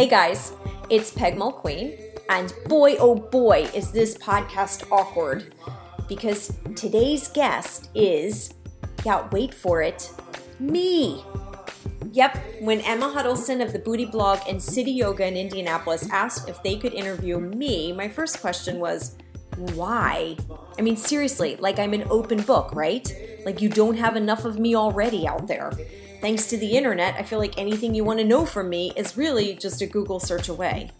Hey guys, it's Peg Mulqueen, and boy oh boy is this podcast awkward because today's guest is, yeah, wait for it, me. Yep, when Emma Huddleston of the Booty Blog and City Yoga in Indianapolis asked if they could interview me, my first question was, why? I mean, seriously, like I'm an open book, right? Like you don't have enough of me already out there. Thanks to the internet, I feel like anything you want to know from me is really just a Google search away.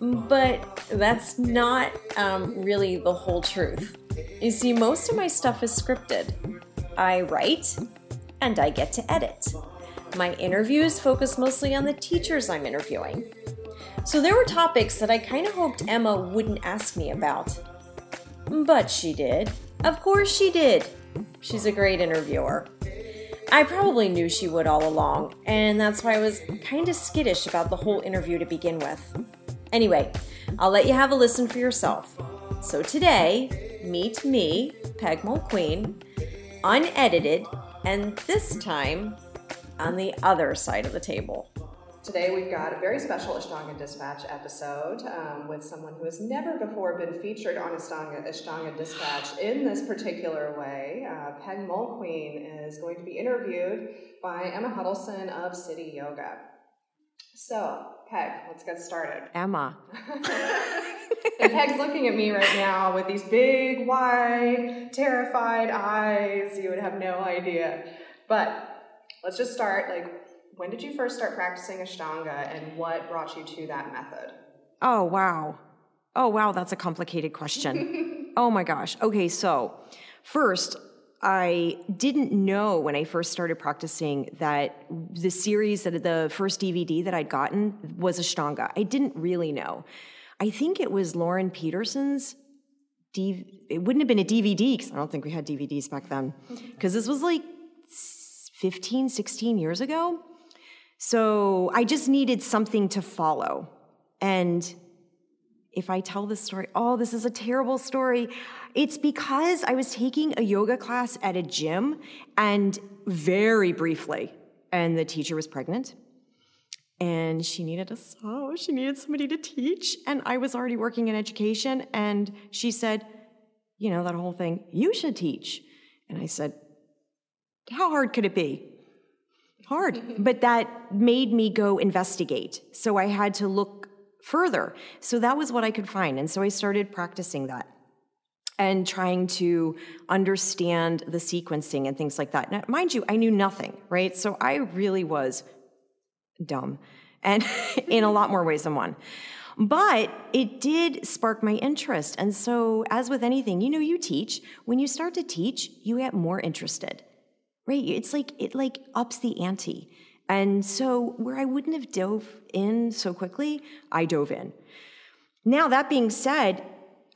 But that's not um, really the whole truth. You see, most of my stuff is scripted. I write and I get to edit. My interviews focus mostly on the teachers I'm interviewing. So there were topics that I kind of hoped Emma wouldn't ask me about. But she did. Of course she did. She's a great interviewer. I probably knew she would all along, and that's why I was kind of skittish about the whole interview to begin with. Anyway, I'll let you have a listen for yourself. So today, meet me, Peg Mulqueen, unedited, and this time on the other side of the table. Today we've got a very special Ashtanga Dispatch episode um, with someone who has never before been featured on Ashtanga, Ashtanga Dispatch in this particular way. Uh, Peg Mulqueen is going to be interviewed by Emma Huddleston of City Yoga. So, Peg, let's get started. Emma. and Peg's looking at me right now with these big, wide, terrified eyes. You would have no idea. But let's just start. Like, when did you first start practicing Ashtanga and what brought you to that method? Oh, wow. Oh, wow, that's a complicated question. oh my gosh. Okay, so first, I didn't know when I first started practicing that the series that the first DVD that I'd gotten was Ashtanga. I didn't really know. I think it was Lauren Peterson's D- it wouldn't have been a DVD because I don't think we had DVDs back then. Mm-hmm. Because this was like 15, 16 years ago. So I just needed something to follow. And if I tell this story, oh, this is a terrible story. It's because I was taking a yoga class at a gym and very briefly, and the teacher was pregnant and she needed a oh, she needed somebody to teach. And I was already working in education, and she said, you know, that whole thing, you should teach. And I said, how hard could it be? Hard. but that made me go investigate. So I had to look further. So that was what I could find. And so I started practicing that and trying to understand the sequencing and things like that. Now, mind you, I knew nothing, right? So I really was dumb and in a lot more ways than one. But it did spark my interest. And so, as with anything, you know, you teach. When you start to teach, you get more interested right? It's like it like ups the ante. And so where I wouldn't have dove in so quickly, I dove in. Now that being said,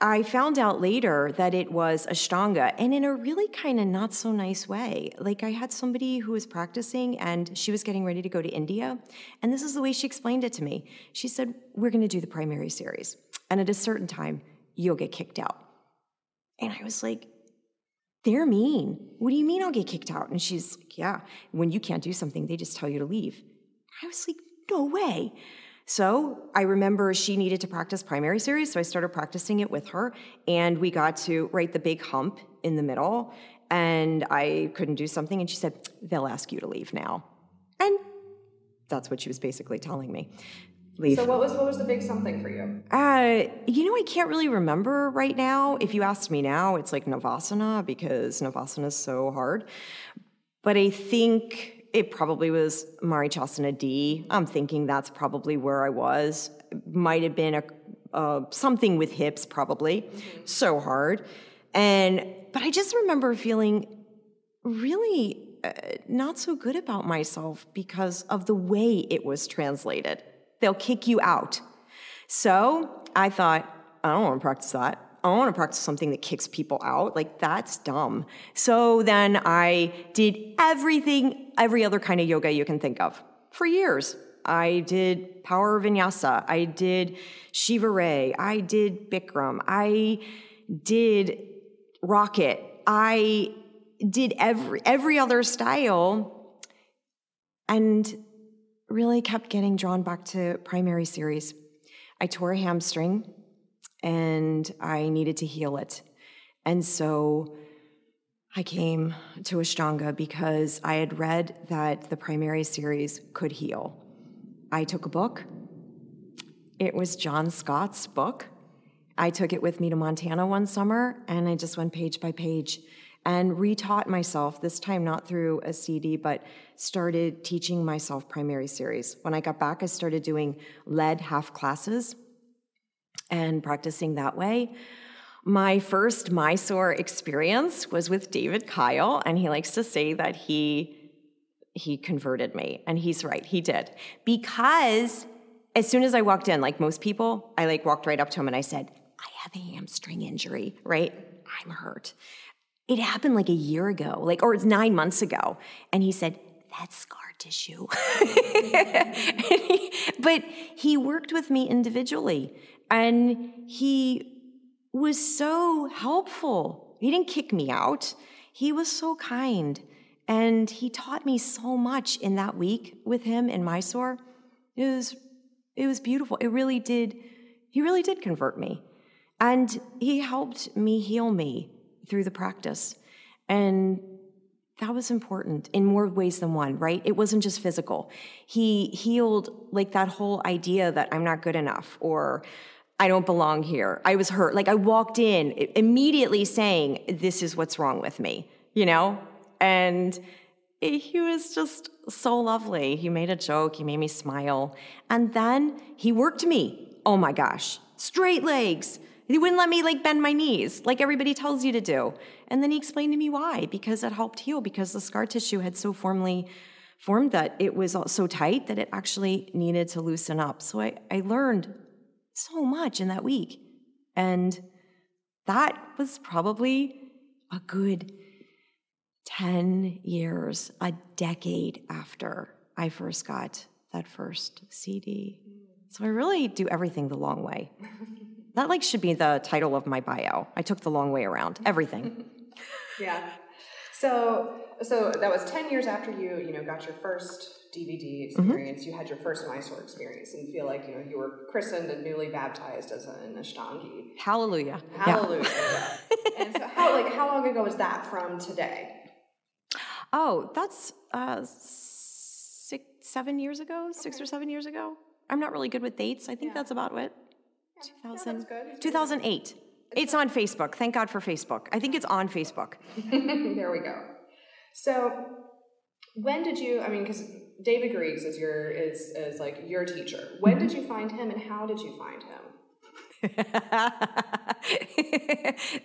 I found out later that it was Ashtanga and in a really kind of not so nice way. Like I had somebody who was practicing and she was getting ready to go to India. And this is the way she explained it to me. She said, We're going to do the primary series. And at a certain time, you'll get kicked out. And I was like, they're mean. What do you mean I'll get kicked out? And she's like, Yeah, when you can't do something, they just tell you to leave. I was like, No way. So I remember she needed to practice primary series, so I started practicing it with her, and we got to write the big hump in the middle, and I couldn't do something, and she said, They'll ask you to leave now. And that's what she was basically telling me leave. So what was what was the big something for you? Uh, you know, I can't really remember right now. If you asked me now, it's like Navasana because Navasana is so hard. But I think it probably was Marichasana D. I'm thinking that's probably where I was. Might have been a uh, something with hips, probably. Mm-hmm. So hard, and but I just remember feeling really. Uh, not so good about myself because of the way it was translated they'll kick you out. So I thought, I don't want to practice that. I want to practice something that kicks people out. Like, that's dumb. So then I did everything, every other kind of yoga you can think of for years. I did power vinyasa. I did Shiva Rea. I did Bikram. I did rocket. I did every every other style. And really kept getting drawn back to primary series. I tore a hamstring and I needed to heal it. And so I came to Ashtanga because I had read that the primary series could heal. I took a book. It was John Scott's book. I took it with me to Montana one summer and I just went page by page and retaught myself, this time not through a CD, but started teaching myself primary series. When I got back, I started doing lead half classes and practicing that way. My first Mysore experience was with David Keil, and he likes to say that he he converted me, and he's right, he did. Because as soon as I walked in, like most people, I like walked right up to him and I said, I have a hamstring injury, right? I'm hurt. It happened like a year ago, like, or it's nine months ago. And he said, That's scar tissue. he, but he worked with me individually and he was so helpful. He didn't kick me out, he was so kind. And he taught me so much in that week with him in Mysore. It was, it was beautiful. It really did, he really did convert me. And he helped me heal me through the practice. And that was important in more ways than one, right? It wasn't just physical. He healed like that whole idea that I'm not good enough or I don't belong here. I was hurt. Like I walked in immediately saying, This is what's wrong with me, you know? And he was just so lovely. He made a joke, he made me smile. And then he worked me. Oh my gosh, straight legs, he wouldn't let me like bend my knees like everybody tells you to do. And then he explained to me why because it helped heal because the scar tissue had so formally formed that it was so tight that it actually needed to loosen up. So I, I learned so much in that week. And that was probably a good 10 years, a decade after I first got that first CD. So I really do everything the long way. That like should be the title of my bio. I took the long way around. Everything. yeah. So so that was 10 years after you, you know, got your first DVD mm-hmm. experience. Mm-hmm. You had your first Mysore experience and feel like, you know, you were christened and newly baptized as an Ashtangi. Hallelujah. Hallelujah. Yeah. and so how like how long ago was that from today? Oh, that's uh six seven years ago, okay. six or seven years ago. I'm not really good with dates. I think yeah. that's about what 2000, yeah, 2008. It's on Facebook. Thank God for Facebook. I think it's on Facebook. there we go. So, when did you? I mean, because David Garrigues is your is is like your teacher. When did you find him, and how did you find him?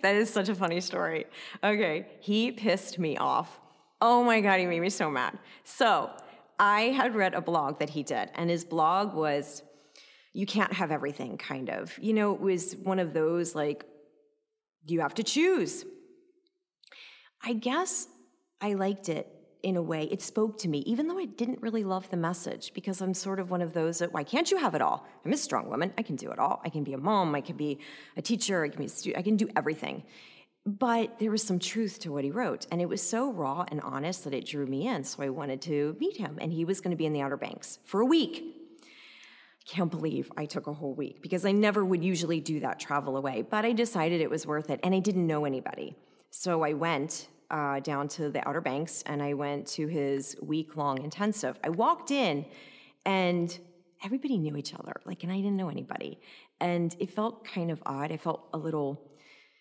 that is such a funny story. Okay, he pissed me off. Oh my God, he made me so mad. So, I had read a blog that he did, and his blog was you can't have everything, kind of. You know, it was one of those like, you have to choose. I guess I liked it in a way. It spoke to me, even though I didn't really love the message, because I'm sort of one of those that, why can't you have it all? I'm a strong woman. I can do it all. I can be a mom. I can be a teacher. I can be a student. I can do everything. But there was some truth to what he wrote, and it was so raw and honest that it drew me in. So I wanted to meet him, and he was going to be in the Outer Banks for a week can't believe I took a whole week because I never would usually do that travel away, but I decided it was worth it and I didn't know anybody. So I went uh, down to the Outer Banks and I went to his week long intensive. I walked in and everybody knew each other, like, and I didn't know anybody. And it felt kind of odd. I felt a little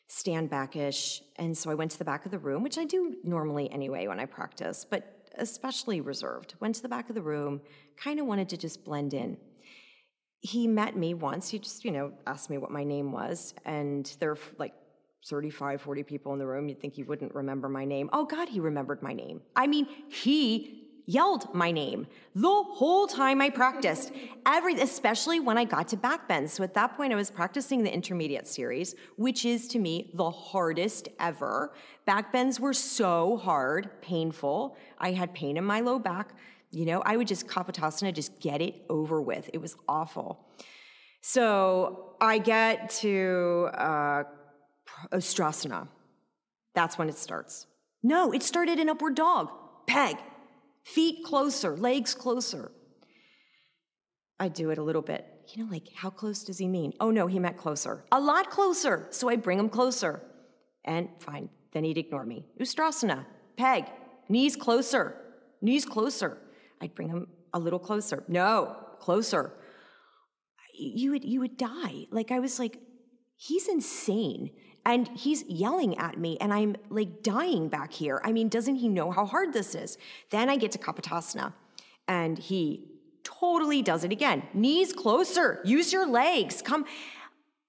stand backish. And so I went to the back of the room, which I do normally anyway when I practice, but especially reserved. Went to the back of the room, kind of wanted to just blend in he met me once. He just, you know, asked me what my name was. And there were like 35, 40 people in the room. You'd think he wouldn't remember my name. Oh, God, he remembered my name. I mean, he yelled my name the whole time I practiced. Every, especially when I got to backbend. So at that point, I was practicing the intermediate series, which is to me the hardest ever. Backbends were so hard, painful. I had pain in my low back. You know, I would just kapotasana, just get it over with. It was awful. So I get to uh, Ustrasana. That's when it starts. No, it started in upward dog. Peg. Feet closer, legs closer. I do it a little bit. You know, like, how close does he mean? Oh, no, he meant closer. A lot closer. So I bring him closer. And fine, then he'd ignore me. Ustrasana, peg, knees closer, knees closer. I'd bring him a little closer. No, closer. You would, you would die. Like, I was like, he's insane. And he's yelling at me, and I'm like dying back here. I mean, doesn't he know how hard this is? Then I get to Kapotasana, and he totally does it again. Knees closer, use your legs, come.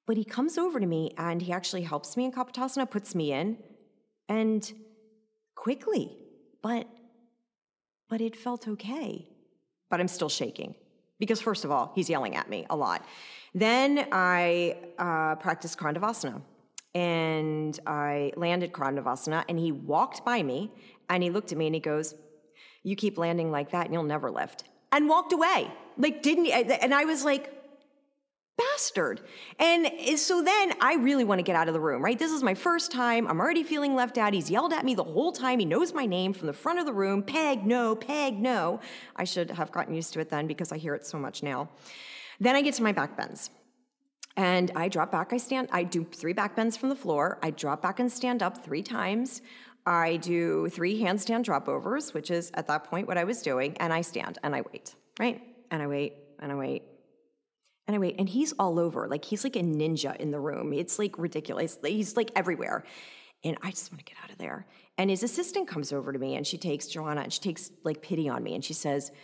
But he comes over to me and he actually helps me in Kapotasana, puts me in, and quickly, but but it felt okay. But I'm still shaking because first of all, he's yelling at me a lot. Then I uh, practiced Karandavasana and I landed Karandavasana and he walked by me and he looked at me and he goes, you keep landing like that and you'll never lift and walked away. Like, didn't, and I was like, bastard. And so then I really want to get out of the room, right? This is my first time. I'm already feeling left out. He's yelled at me the whole time. He knows my name from the front of the room. Peg, no, peg, no. I should have gotten used to it then because I hear it so much now. Then I get to my back bends. And I drop back, I stand, I do three back bends from the floor. I drop back and stand up three times. I do three handstand drop overs, which is at that point what I was doing, and I stand and I wait, right? And I wait and I wait wait. And he's all over. Like he's like a ninja in the room. It's like ridiculous. He's like everywhere. And I just want to get out of there. And his assistant comes over to me and she takes Joanna and she takes like pity on me and she says, Do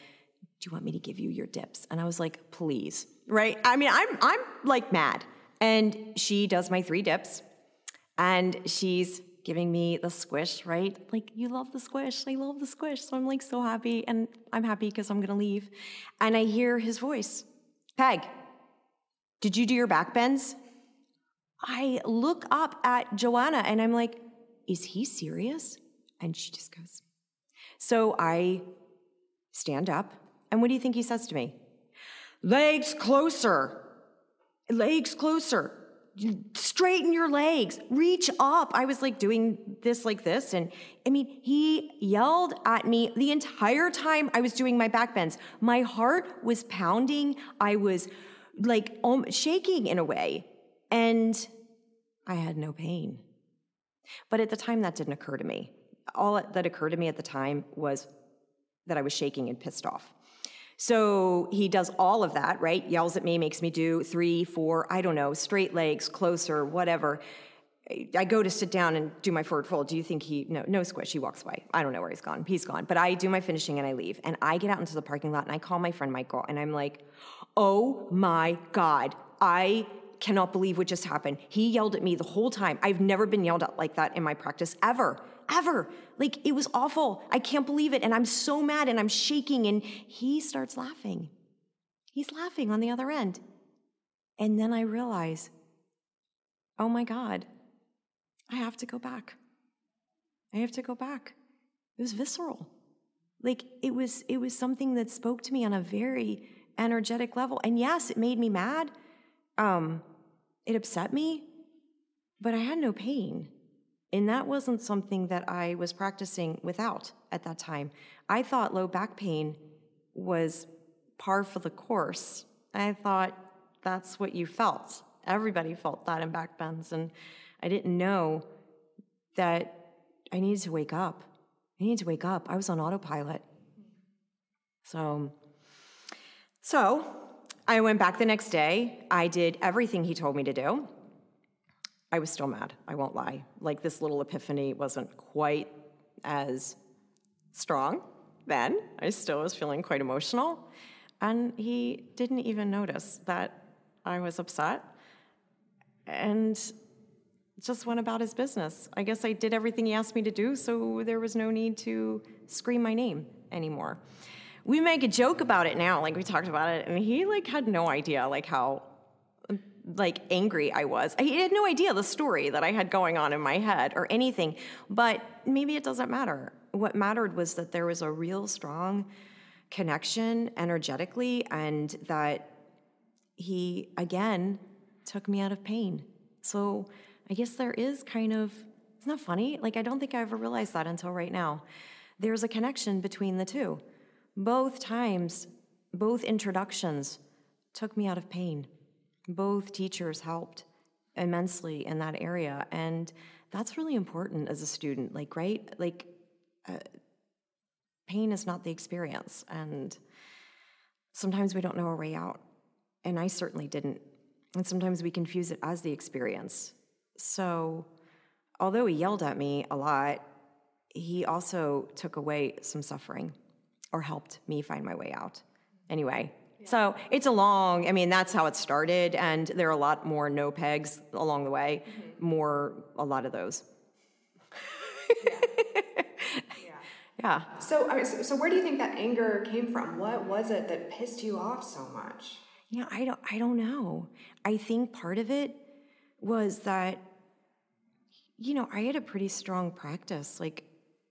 you want me to give you your dips? And I was like, please. Right? I mean, I'm I'm like mad. And she does my three dips and she's giving me the squish, right? Like, you love the squish. I love the squish. So I'm like so happy. And I'm happy because I'm going to leave. And I hear his voice Peg, did you do your back bends? I look up at Joanna and I'm like, is he serious? And she just goes. So I stand up. And what do you think he says to me? Legs closer. Legs closer straighten your legs, reach up. I was like doing this like this. And I mean, he yelled at me the entire time I was doing my back bends. My heart was pounding. I was like um, shaking in a way. And I had no pain. But at the time, that didn't occur to me. All that occurred to me at the time was that I was shaking and pissed off. So he does all of that, right? Yells at me, makes me do three, four, I don't know, straight legs, closer, whatever. I go to sit down and do my forward fold. Do you think he, no, no squish, he walks away. I don't know where he's gone. He's gone. But I do my finishing and I leave. And I get out into the parking lot and I call my friend Michael and I'm like, oh my God, I cannot believe what just happened. He yelled at me the whole time. I've never been yelled at like that in my practice ever ever. Like it was awful. I can't believe it. And I'm so mad and I'm shaking. And he starts laughing. He's laughing on the other end. And then I realize, oh my God, I have to go back. I have to go back. It was visceral. Like it was it was something that spoke to me on a very energetic level. And yes, it made me mad. Um, it upset me, but I had no pain. And that wasn't something that I was practicing without at that time. I thought low back pain was par for the course. I thought that's what you felt. Everybody felt that in back bends. And I didn't know that I needed to wake up. I needed to wake up. I was on autopilot. So, so I went back the next day. I did everything he told me to do. I was still mad, I won't lie. Like this little epiphany wasn't quite as strong then. I still was feeling quite emotional. And he didn't even notice that I was upset and just went about his business. I guess I did everything he asked me to do, so there was no need to scream my name anymore. We make a joke about it now, like we talked about it, and he like had no idea like how like angry I was. He had no idea the story that I had going on in my head or anything, but maybe it doesn't matter. What mattered was that there was a real strong connection energetically and that he again took me out of pain. So I guess there is kind of it's not funny. Like I don't think I ever realized that until right now. There's a connection between the two. Both times, both introductions took me out of pain. Both teachers helped immensely in that area. And that's really important as a student. Like, right? Like, uh, pain is not the experience. And sometimes we don't know a way out. And I certainly didn't. And sometimes we confuse it as the experience. So, although he yelled at me a lot, he also took away some suffering or helped me find my way out. Anyway, so it's a long, I mean, that's how it started. And there are a lot more no pegs along the way, mm-hmm. more, a lot of those. yeah. yeah. So, I mean, so, so where do you think that anger came from? What was it that pissed you off so much? Yeah, I don't, I don't know. I think part of it was that, you know, I had a pretty strong practice. Like,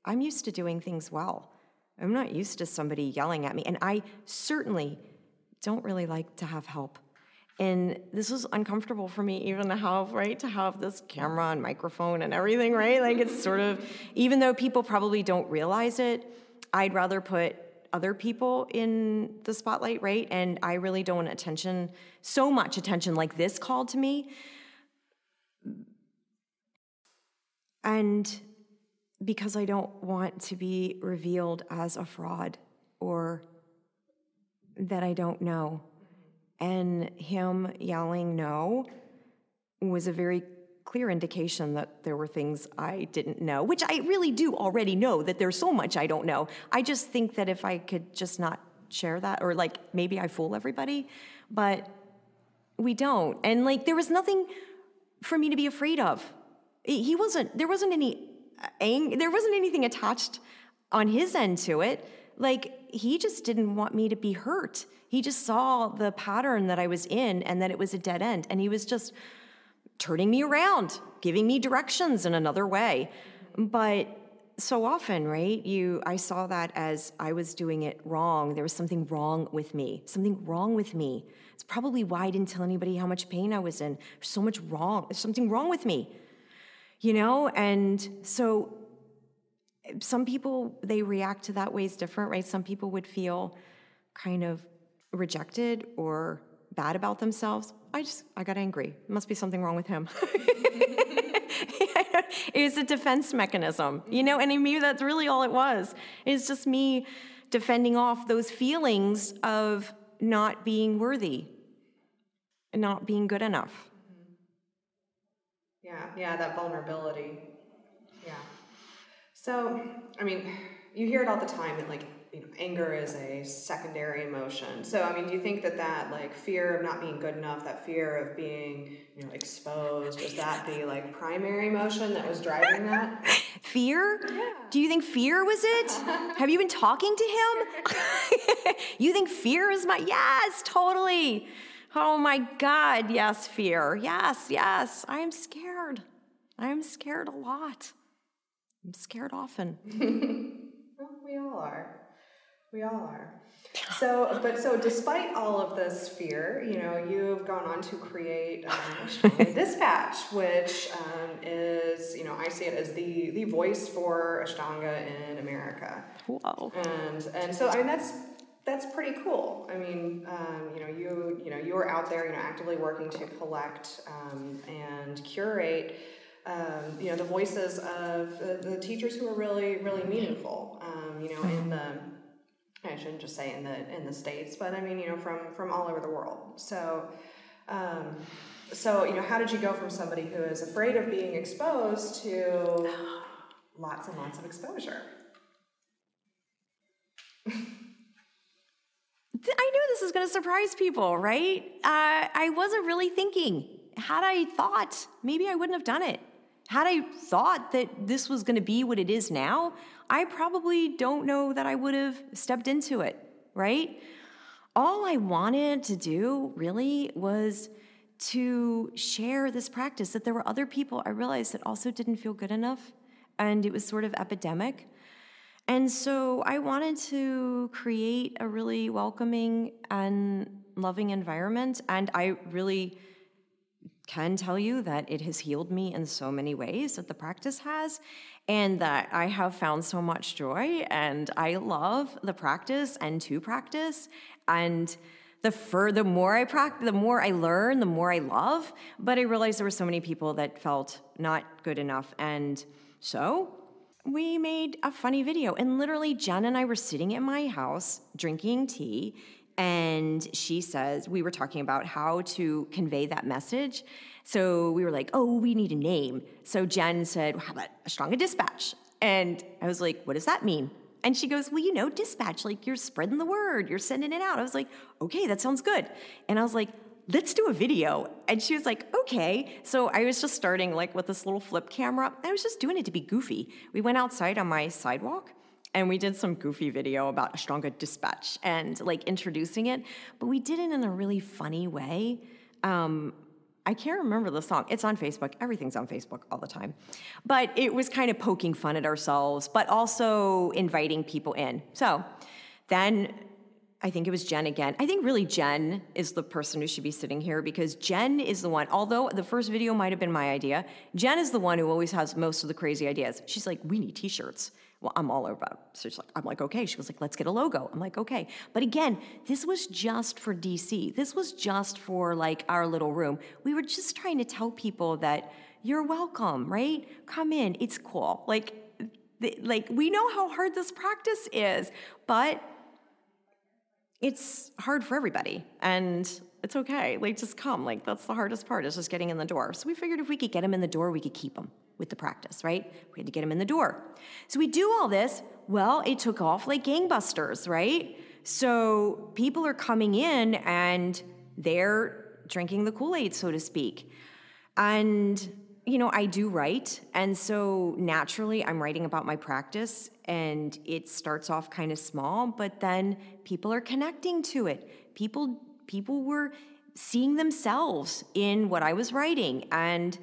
I'm used to doing things well. I'm not used to somebody yelling at me. And I certainly don't really like to have help. And this was uncomfortable for me even to have, right, to have this camera and microphone and everything, right? Like it's sort of, even though people probably don't realize it, I'd rather put other people in the spotlight, right? And I really don't want attention, so much attention like this called to me. And because I don't want to be revealed as a fraud or that I don't know. And him yelling no was a very clear indication that there were things I didn't know, which I really do already know that there's so much I don't know. I just think that if I could just not share that, or like maybe I fool everybody, but we don't. And like there was nothing for me to be afraid of. He wasn't, there wasn't any ang- there wasn't anything attached on his end to it. Like he just didn't want me to be hurt. He just saw the pattern that I was in and that it was a dead end. And he was just turning me around, giving me directions in another way. But so often, right? You I saw that as I was doing it wrong. There was something wrong with me. Something wrong with me. It's probably why I didn't tell anybody how much pain I was in. There's so much wrong. There's something wrong with me. You know? And so some people they react to that ways different, right? Some people would feel kind of rejected or bad about themselves. I just I got angry. Must be something wrong with him. it was a defense mechanism, you know, and maybe that's really all it was. It's just me defending off those feelings of not being worthy, not being good enough. Yeah, yeah, that vulnerability. Yeah. So, I mean, you hear it all the time that like you know, anger is a secondary emotion. So, I mean, do you think that that like fear of not being good enough, that fear of being you know exposed, was that the like primary emotion that was driving that? Fear? Yeah. Do you think fear was it? Have you been talking to him? you think fear is my yes, totally. Oh my God, yes, fear. Yes, yes, I am scared. I am scared a lot. I'm scared often. well, we all are. We all are. So, but so despite all of this fear, you know, you've gone on to create um, Dispatch, which um, is, you know, I see it as the the voice for Ashtanga in America. Wow. And and so I mean that's that's pretty cool. I mean, um, you know, you you know you are out there, you know, actively working to collect um, and curate um, you know, the voices of the, the, teachers who are really, really meaningful. Um, you know, in the I shouldn't just say in the in the states, but I mean, you know, from from all over the world. So, um, so you know, how did you go from somebody who is afraid of being exposed to lots and lots of exposure? I knew this was going to surprise people, right? Uh, I wasn't really thinking. Had I thought, maybe I wouldn't have done it. Had I thought that this was going to be what it is now, I probably don't know that I would have stepped into it, right? All I wanted to do really was to share this practice that there were other people I realized that also didn't feel good enough and it was sort of epidemic. And so I wanted to create a really welcoming and loving environment and I really can tell you that it has healed me in so many ways that the practice has, and that I have found so much joy, and I love the practice and to practice, and the fur the more I practice, the more I learn, the more I love. But I realized there were so many people that felt not good enough. And so we made a funny video. And literally, Jen and I were sitting in my house drinking tea. And she says, we were talking about how to convey that message. So we were like, oh, we need a name. So Jen said, well, how about Ashtanga Dispatch? And I was like, what does that mean? And she goes, Well, you know, dispatch, like you're spreading the word, you're sending it out. I was like, Okay, that sounds good. And I was like, Let's do a video. And she was like, Okay. So I was just starting like with this little flip camera. I was just doing it to be goofy. We went outside on my sidewalk and we did some goofy video about Ashtanga dispatch and like introducing it, but we did it in a really funny way. Um, I can't remember the song. It's on Facebook. Everything's on Facebook all the time. But it was kind of poking fun at ourselves, but also inviting people in. So then I think it was Jen again. I think really Jen is the person who should be sitting here because Jen is the one, although the first video might have been my idea, Jen is the one who always has most of the crazy ideas. She's like, we need t shirts. Well, I'm all over it. So she's like, I'm like, okay. She was like, let's get a logo. I'm like, okay. But again, this was just for DC. This was just for like our little room. We were just trying to tell people that you're welcome, right? Come in. It's cool. Like, like we know how hard this practice is, but it's hard for everybody. And it's okay. Like, just come. Like, that's the hardest part is just getting in the door. So we figured if we could get them in the door, we could keep them with the practice, right? We had to get him in the door. So we do all this. Well, it took off like gangbusters, right? So people are coming in and they're drinking the Kool Aid, so to speak. And, you know, I do write. And so naturally, I'm writing about my practice. And it starts off kind of small, but then people are connecting to it. People, people were seeing themselves in what I was writing. And,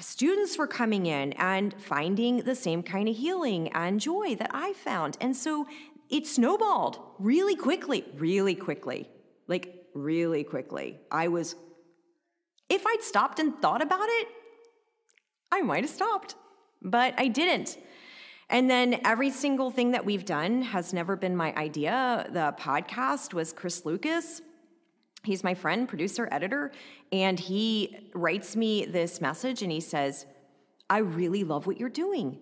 students were coming in and finding the same kind of healing and joy that I found. And so it snowballed really quickly, really quickly, like really quickly. I was, if I'd stopped and thought about it, I might have stopped, but I didn't. And then every single thing that we've done has never been my idea. The podcast was Chris Lucas he's my friend, producer, editor, and he writes me this message and he says, I really love what you're doing.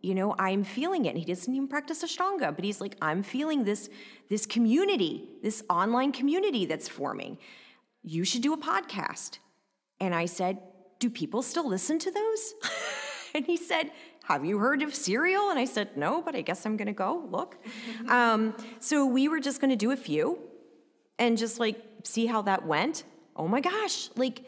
You know, I'm feeling it. And he doesn't even practice Ashtanga, but he's like, I'm feeling this, this community, this online community that's forming. You should do a podcast. And I said, Do people still listen to those? and he said, Have you heard of Serial? And I said, No, but I guess I'm going to go look. um, so we were just going to do a few and just like see how that went. Oh my gosh, like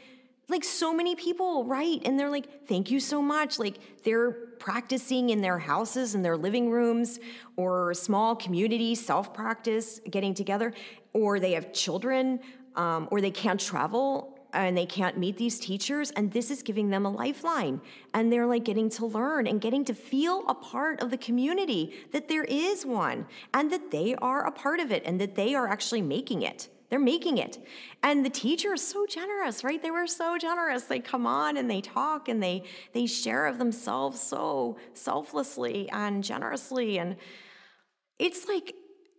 like so many people right and they're like thank you so much like they're practicing in their houses in their living rooms or small community self practice getting together or they have children um, or they can't travel and they can't meet these teachers and this is giving them a lifeline and they're like getting to learn and getting to feel a part of the community that there is one and that they are a part of it and that they are actually making it they're making it. And the teacher is so generous, right? They were so generous. They come on and they talk and they they share of themselves so selflessly and generously and it's like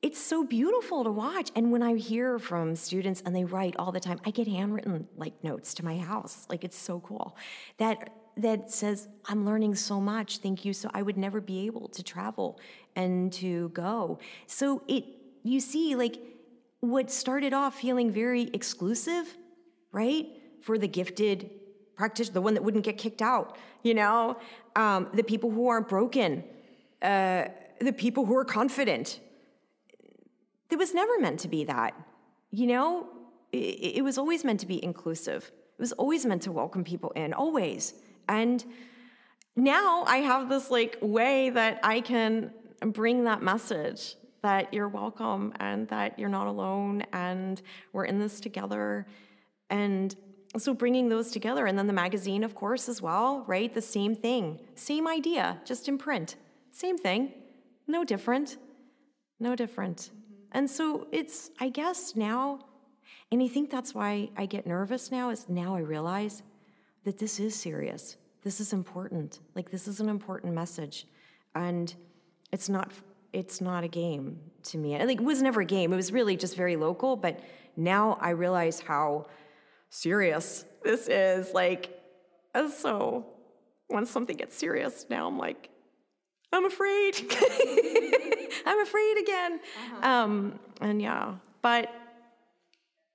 it's so beautiful to watch. And when I hear from students and they write all the time, I get handwritten like notes to my house. Like it's so cool. That that says, I'm learning so much. Thank you. So I would never be able to travel and to go. So it you see, like what started off feeling very exclusive, right? For the gifted practitioner, the one that wouldn't get kicked out, you know, um, the people who aren't broken, uh, the people who are confident. It was never meant to be that, you know. It, it was always meant to be inclusive. It was always meant to welcome people in, always. And now I have this like way that I can bring that message that you're welcome and that you're not alone and we're in this together. And so bringing those together, and then the magazine, of course, as well, right? The same thing, same idea, just in print. Same thing, no different, no different. And so it's, I guess now, and I think that's why I get nervous now, is now I realize that this is serious. This is important. Like, this is an important message. And it's not it's not a game to me. Like it was never a game. It was really just very local. But now I realize how serious this is. Like, and so once something gets serious, now I'm like, I'm afraid. I'm afraid again. Uh-huh. Um, and yeah, but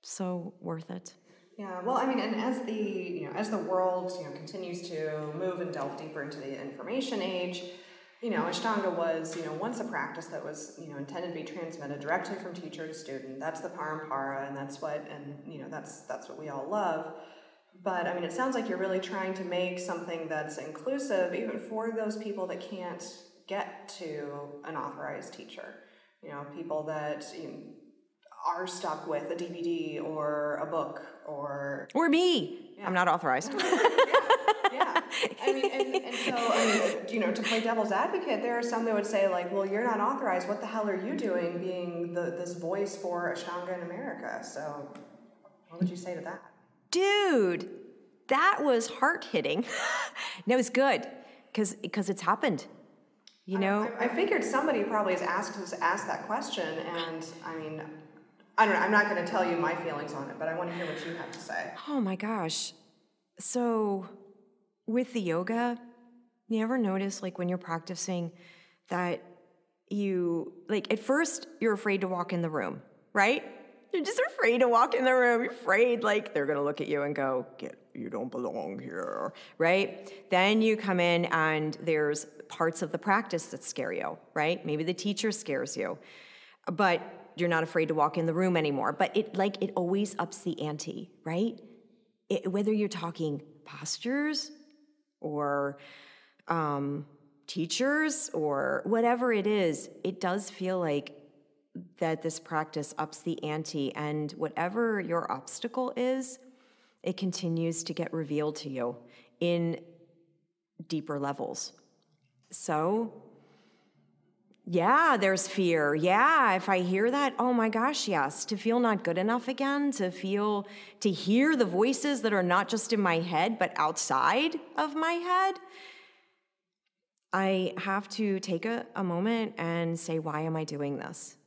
so worth it. Yeah, well, I mean, and as the you know as the world you know continues to move and delve deeper into the information age, you know, Ashtanga was you know once a practice that was you know intended to be transmitted directly from teacher to student. That's the parampara, and that's what and you know that's that's what we all love. But I mean, it sounds like you're really trying to make something that's inclusive, even for those people that can't get to an authorized teacher. You know, people that you know, are stuck with a DVD or a book or or me. Yeah. I'm not authorized. yeah, yeah. I mean, and, and so I mean, you know, to play devil's advocate, there are some that would say like, "Well, you're not authorized. What the hell are you doing, being the this voice for Ashtanga in America?" So, what would you say to that? Dude, that was heart hitting. no, it's good because because it's happened. You know, I, I, figured somebody probably has asked has asked that question, and I mean, I don't know. I'm not going to tell you my feelings on it, but I want to hear what you have to say. Oh my gosh. So, with the yoga, you ever notice like when you're practicing that you like at first you're afraid to walk in the room, right? You're just afraid to walk in the room. You're afraid like they're gonna look at you and go, "Get, you don't belong here," right? Then you come in and there's parts of the practice that scare you, right? Maybe the teacher scares you, but you're not afraid to walk in the room anymore. But it like it always ups the ante, right? It, whether you're talking postures or um, teachers or whatever it is, it does feel like that this practice ups the ante, and whatever your obstacle is, it continues to get revealed to you in deeper levels. So, yeah, there's fear. Yeah, if I hear that, oh my gosh, yes. To feel not good enough again, to feel, to hear the voices that are not just in my head, but outside of my head. I have to take a, a moment and say, why am I doing this?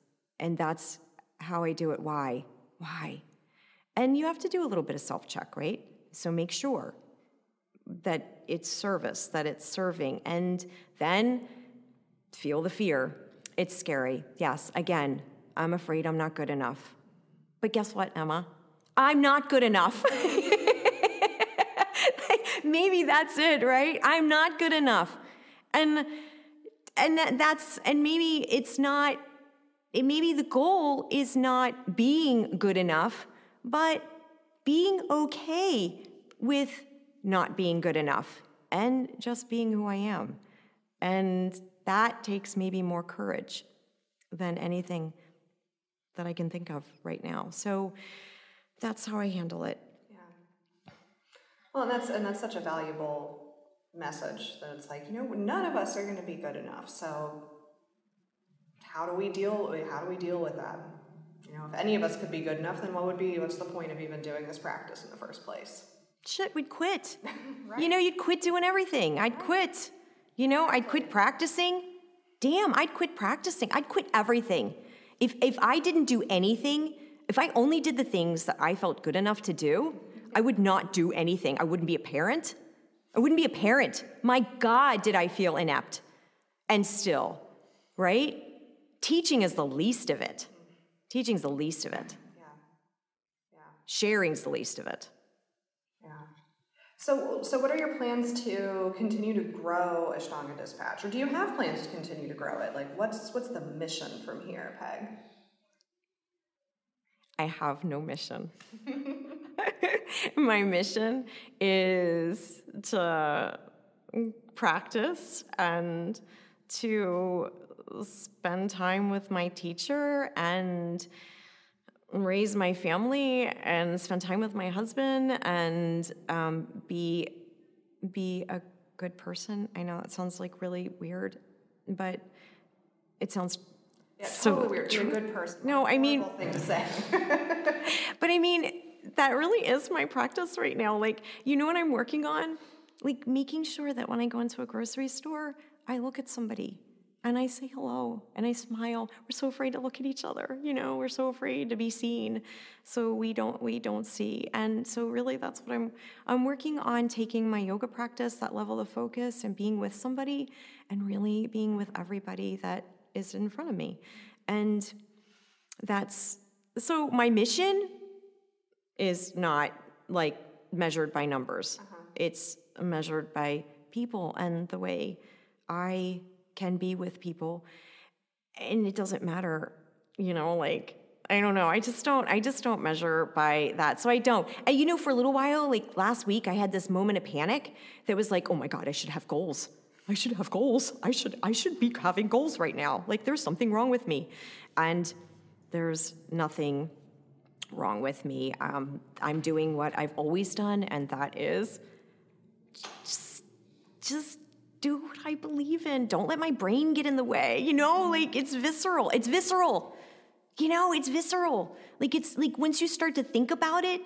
And that's how I do it. Why? Why? And you have to do a little bit of self check, right? So make sure that it's service, that it's serving. And then feel the fear. It's scary. Yes, again, I'm afraid I'm not good enough. But guess what, Emma? I'm not good enough. Maybe that's it, right? I'm not good enough. And and that, that's and maybe it's not it, maybe the goal is not being good enough, but being okay with not being good enough and just being who I am. And that takes maybe more courage than anything that I can think of right now. So that's how I handle it. Yeah. Well, and that's and that's such a valuable message that it's like, you know, none of us are going to be good enough. So how do we deal how do we deal with that you know if any of us could be good enough then what would be what's the point of even doing this practice in the first place shit we'd quit right. you know you'd quit doing everything i'd quit you know i'd quit practicing damn i'd quit practicing i'd quit everything if if i didn't do anything if i only did the things that i felt good enough to do i would not do anything i wouldn't be a parent i wouldn't be a parent my god did i feel inept and still right Teaching is the least of it. Teaching's the least of it. Yeah. Yeah. Sharing's the least of it. So, so what are your plans to continue to grow Ashtanga Dispatch, or do you have plans to continue to grow it? Like, what's what's the mission from here, Peg? I have no mission. My mission is to practice and to spend time with my teacher and raise my family and spend time with my husband and um, be be a good person. I know it sounds like really weird, but it sounds yeah, so totally weird. You're a good person. No, I mean thing to say. but I mean that really is my practice right now. Like you know what I'm working on? Like making sure that when I go into a grocery store, I look at somebody and I say hello and I smile. We're so afraid to look at each other, you know, we're so afraid to be seen. So we don't we don't see. And so really that's what I'm I'm working on taking my yoga practice, that level of focus and being with somebody and really being with everybody that is in front of me. And that's so my mission is not like measured by numbers. Uh-huh. It's measured by people and the way I can be with people. And it doesn't matter, you know, like I don't know. I just don't I just don't measure by that. So I don't. And you know, for a little while, like last week, I had this moment of panic that was like, oh my God, I should have goals. I should have goals. I should I should be having goals right now. Like there's something wrong with me. And there's nothing wrong with me. Um, I'm doing what I've always done, and that is just, just do what I believe in. Don't let my brain get in the way. You know, mm-hmm. like it's visceral. It's visceral. You know, it's visceral. Like it's like once you start to think about it,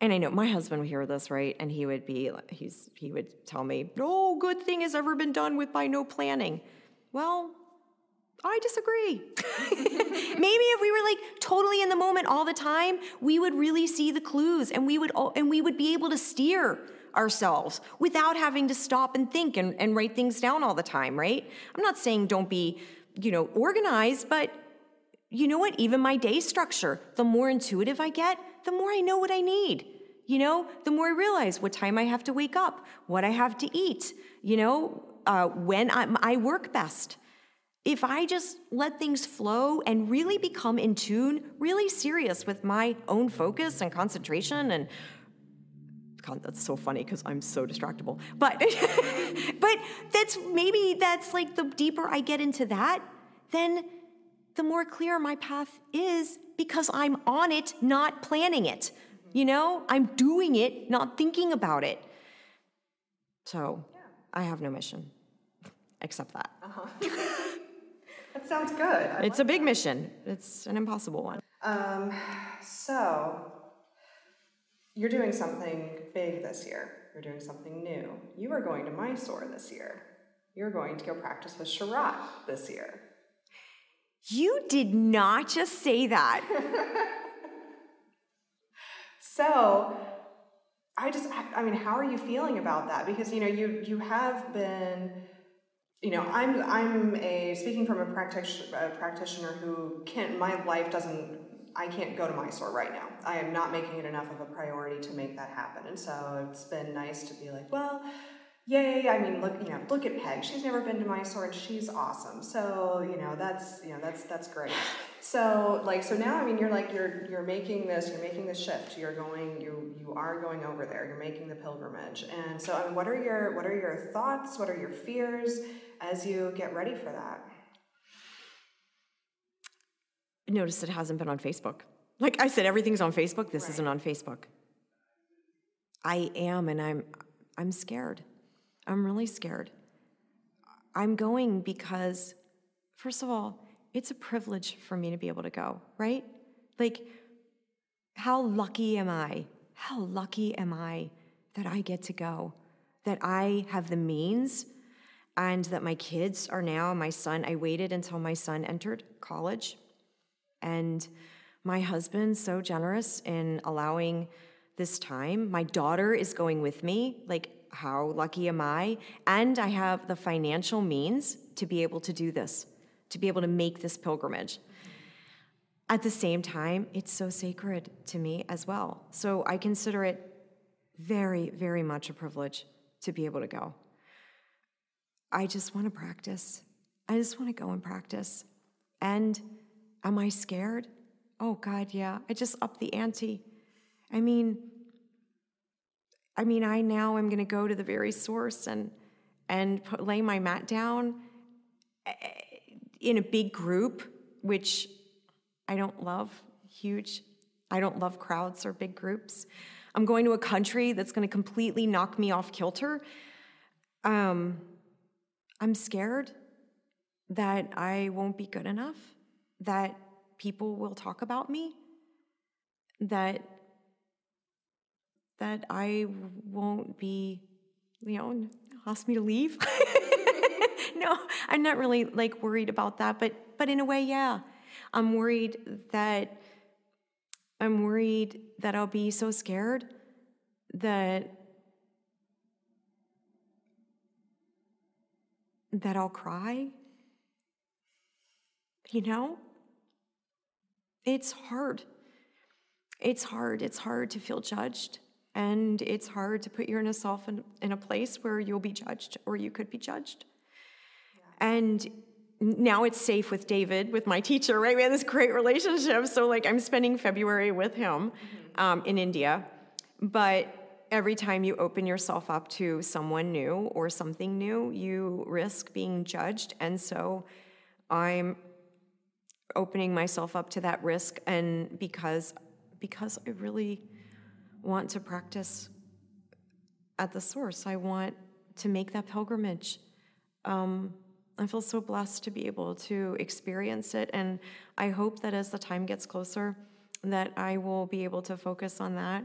and I know my husband would hear this, right? And he would be, he's, he would tell me, no good thing has ever been done with by no planning. Well, I disagree. Maybe if we were like totally in the moment all the time, we would really see the clues and we would, and we would be able to steer ourselves without having to stop and think and, and write things down all the time, right? I'm not saying don't be, you know, organized, but you know what? Even my day structure, the more intuitive I get, the more I know what I need. You know, the more I realize what time I have to wake up, what I have to eat, you know, uh, when I, I work best. If I just let things flow and really become in tune, really serious with my own focus and concentration and God, that's so funny because I'm so distractible. But but that's maybe that's like the deeper I get into that, then the more clear my path is because I'm on it, not planning it. You know, I'm doing it, not thinking about it. So yeah. I have no mission except that. Uh-huh. that sounds good. I it's like a big that. mission. It's an impossible one. Um, so you're doing something big this year. You're doing something new. You are going to Mysore this year. You're going to go practice with Sharath this year. You did not just say that. so, I just I mean, how are you feeling about that? Because you know, you you have been you know, I'm I'm a speaking from a, practic- a practitioner who can't. My life doesn't I can't go to Mysore right now. I am not making it enough of a priority to make that happen. And so it's been nice to be like, well, yay, I mean, look, you know, look at Peg. She's never been to Mysore and she's awesome. So, you know, that's, you know, that's, that's great. So like, so now, I mean, you're like, you're, you're making this, you're making the shift. You're going, you, you are going over there. You're making the pilgrimage. And so, I mean, what are your, what are your thoughts? What are your fears as you get ready for that? Notice it hasn't been on Facebook. Like I said, everything's on Facebook. This right. isn't on Facebook. I am, and I'm, I'm scared. I'm really scared. I'm going because, first of all, it's a privilege for me to be able to go, right? Like, how lucky am I? How lucky am I that I get to go, that I have the means, and that my kids are now, my son, I waited until my son entered college and my husband's so generous in allowing this time. My daughter is going with me. Like, how lucky am I? And I have the financial means to be able to do this, to be able to make this pilgrimage. At the same time, it's so sacred to me as well. So I consider it very, very much a privilege to be able to go. I just want to practice. I just want to go and practice. And Am I scared? Oh, God, yeah. I just upped the ante. I mean, I mean, I now am going to go to the very source and and put, lay my mat down eh, in a big group, which I don't love. Huge. I don't love crowds or big groups. I'm going to a country that's going to completely knock me off kilter. Um, I'm scared that I won't be good enough that people will talk about me, that that I won't be, you know, ask me to leave. no, I'm not really like worried about that, but but in a way, yeah. I'm worried that I'm worried that I'll be so scared that that I'll cry. You know? It's hard. It's hard. It's hard to feel judged. And it's hard to put yourself in, a in a place where you'll be judged or you could be judged. Yeah. And now it's safe with David, with my teacher, right? We have this great relationship. So, like, I'm spending February with him mm-hmm. um, in India. But every time you open yourself up to someone new or something new, you risk being judged. And so I'm opening myself up to that risk and because because I really want to practice at the source. I want to make that pilgrimage. Um, I feel so blessed to be able to experience it, and I hope that as the time gets closer, that I will be able to focus on that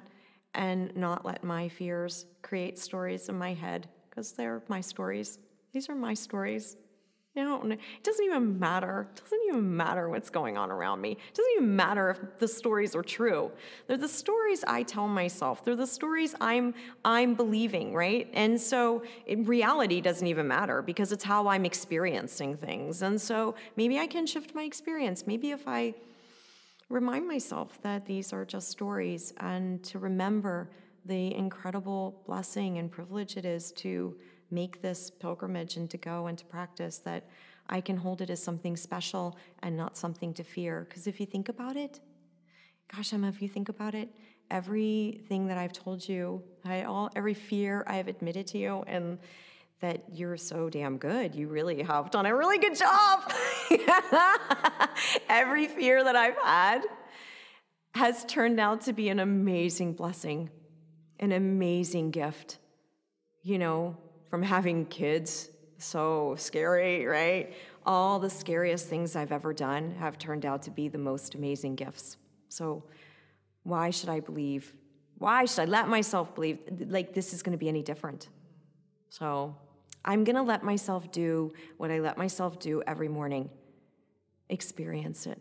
and not let my fears create stories in my head because they're my stories. These are my stories. You know, it doesn't even matter. It doesn't even matter what's going on around me. It doesn't even matter if the stories are true. They're the stories I tell myself. They're the stories I'm I'm believing, right? And so reality doesn't even matter because it's how I'm experiencing things. And so maybe I can shift my experience. Maybe if I remind myself that these are just stories and to remember the incredible blessing and privilege it is to make this pilgrimage and to go and to practice, that I can hold it as something special and not something to fear. Because if you think about it, gosh, Emma, if you think about it, everything that I've told you, I, all every fear I have admitted to you, and that you're so damn good. You really have done a really good job. every fear that I've had has turned out to be an amazing blessing, an amazing gift. You know, from having kids, so scary, right? All the scariest things I've ever done have turned out to be the most amazing gifts. So, why should I believe? Why should I let myself believe like this is going to be any different? So, I'm going to let myself do what I let myself do every morning experience it.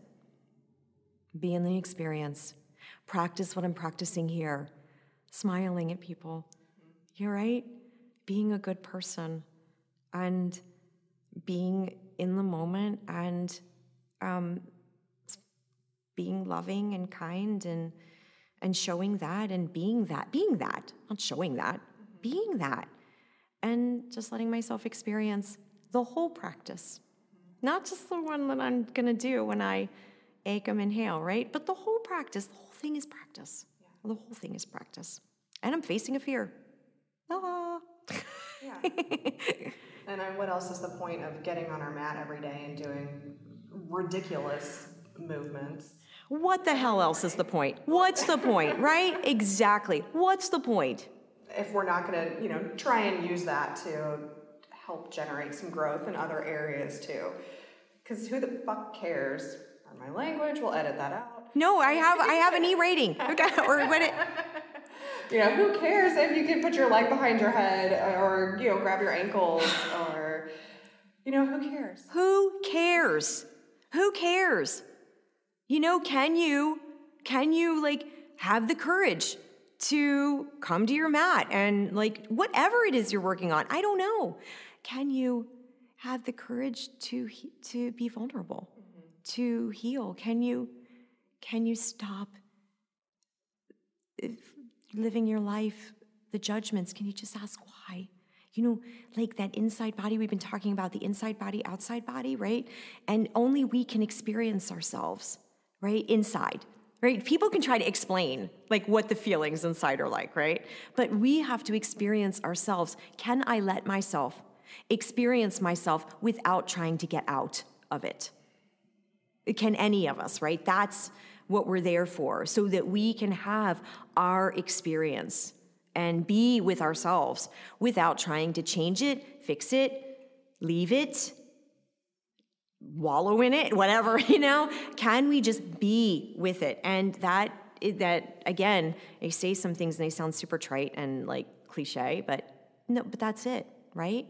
Be in the experience. Practice what I'm practicing here, smiling at people. You're right being a good person and being in the moment and um, being loving and kind and and showing that and being that being that not showing that mm-hmm. being that and just letting myself experience the whole practice not just the one that i'm going to do when i ekam inhale right but the whole practice the whole thing is practice yeah. the whole thing is practice and i'm facing a fear ah. Yeah. and then what else is the point of getting on our mat every day and doing ridiculous movements? What the hell else is the point? What's the point, right? Exactly. What's the point? If we're not going to, you know, try and use that to help generate some growth in other areas too. Because who the fuck cares? Or my language, we'll edit that out. No, I have I have an E rating. Okay, or what it you know, who cares if you can put your leg behind your head or, you know, grab your ankles or, you know, who cares? Who cares? Who cares? You know, can you, can you like have the courage to come to your mat and like whatever it is you're working on? I don't know. Can you have the courage to, to be vulnerable, mm-hmm. to heal? Can you, can you stop living your life, the judgments, can you just ask why? You know, like that inside body, we've been talking about the inside body, outside body, right? And only we can experience ourselves, right? Inside, right? People can try to explain like what the feelings inside are like, right? But we have to experience ourselves. Can I let myself experience myself without trying to get out of it? Can any of us, right? That's what we're there for so that we can have our experience and be with ourselves without trying to change it, fix it, leave it, wallow in it, whatever, you know? Can we just be with it? And that that again, I say some things and they sound super trite and like cliche, but no, but that's it, right?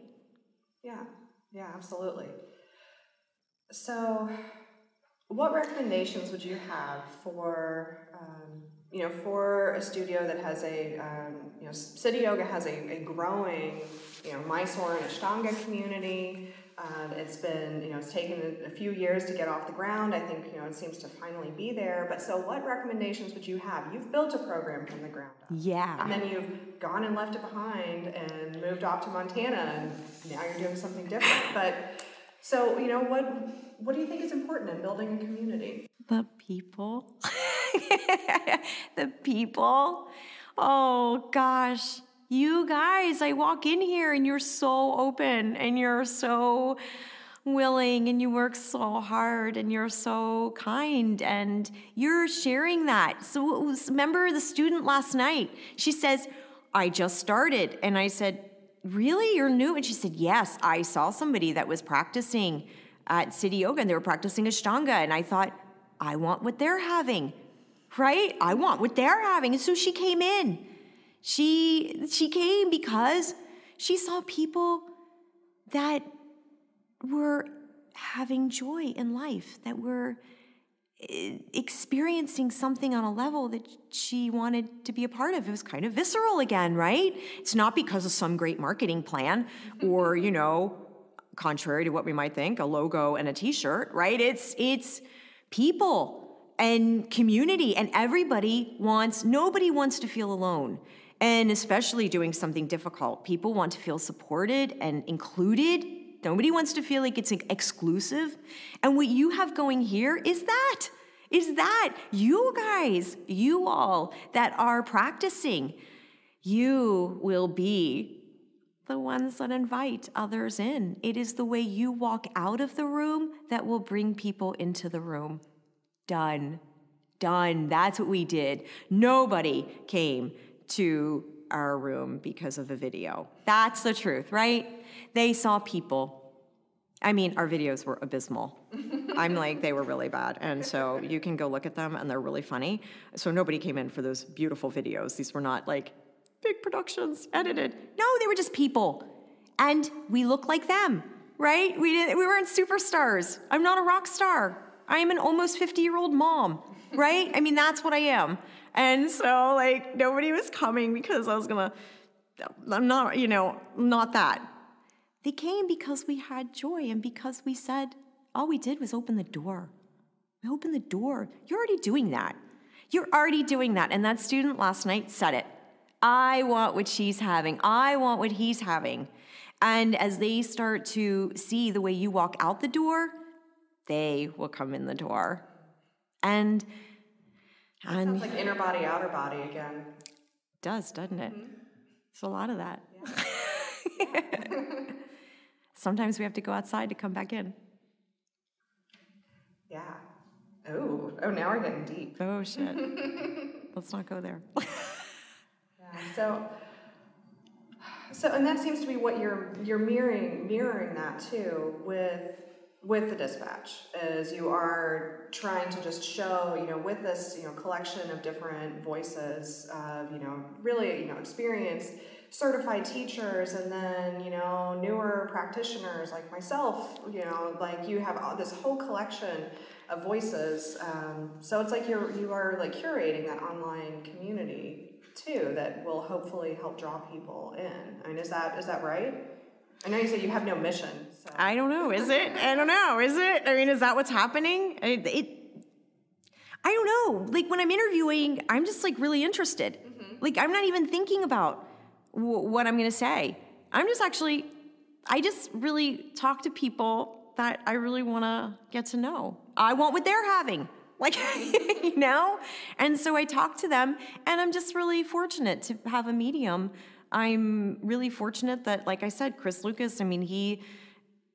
Yeah. Yeah, absolutely. So, what recommendations would you have for um, you know for a studio that has a um, you know City Yoga has a, a growing you know Mysore and Ashtanga community. Um, it's been, you know, it's taken a, few years to get off the ground. I think, you know, it seems to finally be there. But so, what recommendations would you have? You've built a program from the ground up. Yeah. And then you've gone and left it behind and moved off to Montana, and now you're doing something different. But so, you know, what what do you think is important in building a community? The people. the people. Oh gosh you guys, I walk in here and you're so open and you're so willing and you work so hard and you're so kind and you're sharing that. So, remember the student last night? She says, I just started. And I said, Really? You're new? And she said, Yes, I saw somebody that was practicing at City Yoga and they were practicing Ashtanga. And I thought, I want what they're having, right? I want what they're having. And so she came in she she came because she saw people that were having joy in life, that were experiencing something on a level that she wanted to be a part of. It was kind of visceral again, right? It's not because of some great marketing plan or, you know, contrary to what we might think, a logo and a t-shirt, right? It's it's people and community and everybody wants nobody wants to feel alone and especially doing something difficult. People want to feel supported and included. Nobody wants to feel like it's exclusive. And what you have going here is that. Is that you guys, you all that are practicing, you will be the ones that invite others in. It is the way you walk out of the room that will bring people into the room. Done. Done. That's what we did. Nobody came to our room because of a video. That's the truth, right? They saw people. I mean, our videos were abysmal. I'm like, they were really bad. And so you can go look at them and they're really funny. So nobody came in for those beautiful videos. These were not like big productions edited. No, they were just people. And we look like them, right? We didn't we weren't superstars. I'm not a rock star. I am an almost 50 year old mom, right? I mean, that's what I am. And so, like, nobody was coming because I was gonna, I'm not, you know, not that. They came because we had joy and because we said, all we did was open the door. We opened the door. You're already doing that. You're already doing that. And that student last night said it. I want what she's having. I want what he's having. And as they start to see the way you walk out the door, they will come in the door. And and Sounds like inner body, outer body again. Does, doesn't it? Mm-hmm. It's a lot of that. Yeah. Sometimes we have to go outside to come back in. Yeah. Oh, oh, now we're getting deep. Oh shit. Let's not go there. yeah. So, so, and that seems to be what you're you're mirroring mirroring that too with with the dispatch is you are trying to just show you know with this you know collection of different voices of you know really you know experienced certified teachers and then you know newer practitioners like myself you know like you have this whole collection of voices um, so it's like you're you are like curating that online community too that will hopefully help draw people in I mean is that is that right I know you said you have no mission. So. I don't know. Is it? I don't know. Is it? I mean, is that what's happening? It, it I don't know. Like when I'm interviewing, I'm just like really interested. Mm-hmm. Like I'm not even thinking about w- what I'm going to say. I'm just actually, I just really talk to people that I really want to get to know. I want what they're having. Like, you know? And so I talk to them, and I'm just really fortunate to have a medium I'm really fortunate that, like I said, Chris Lucas, I mean, he,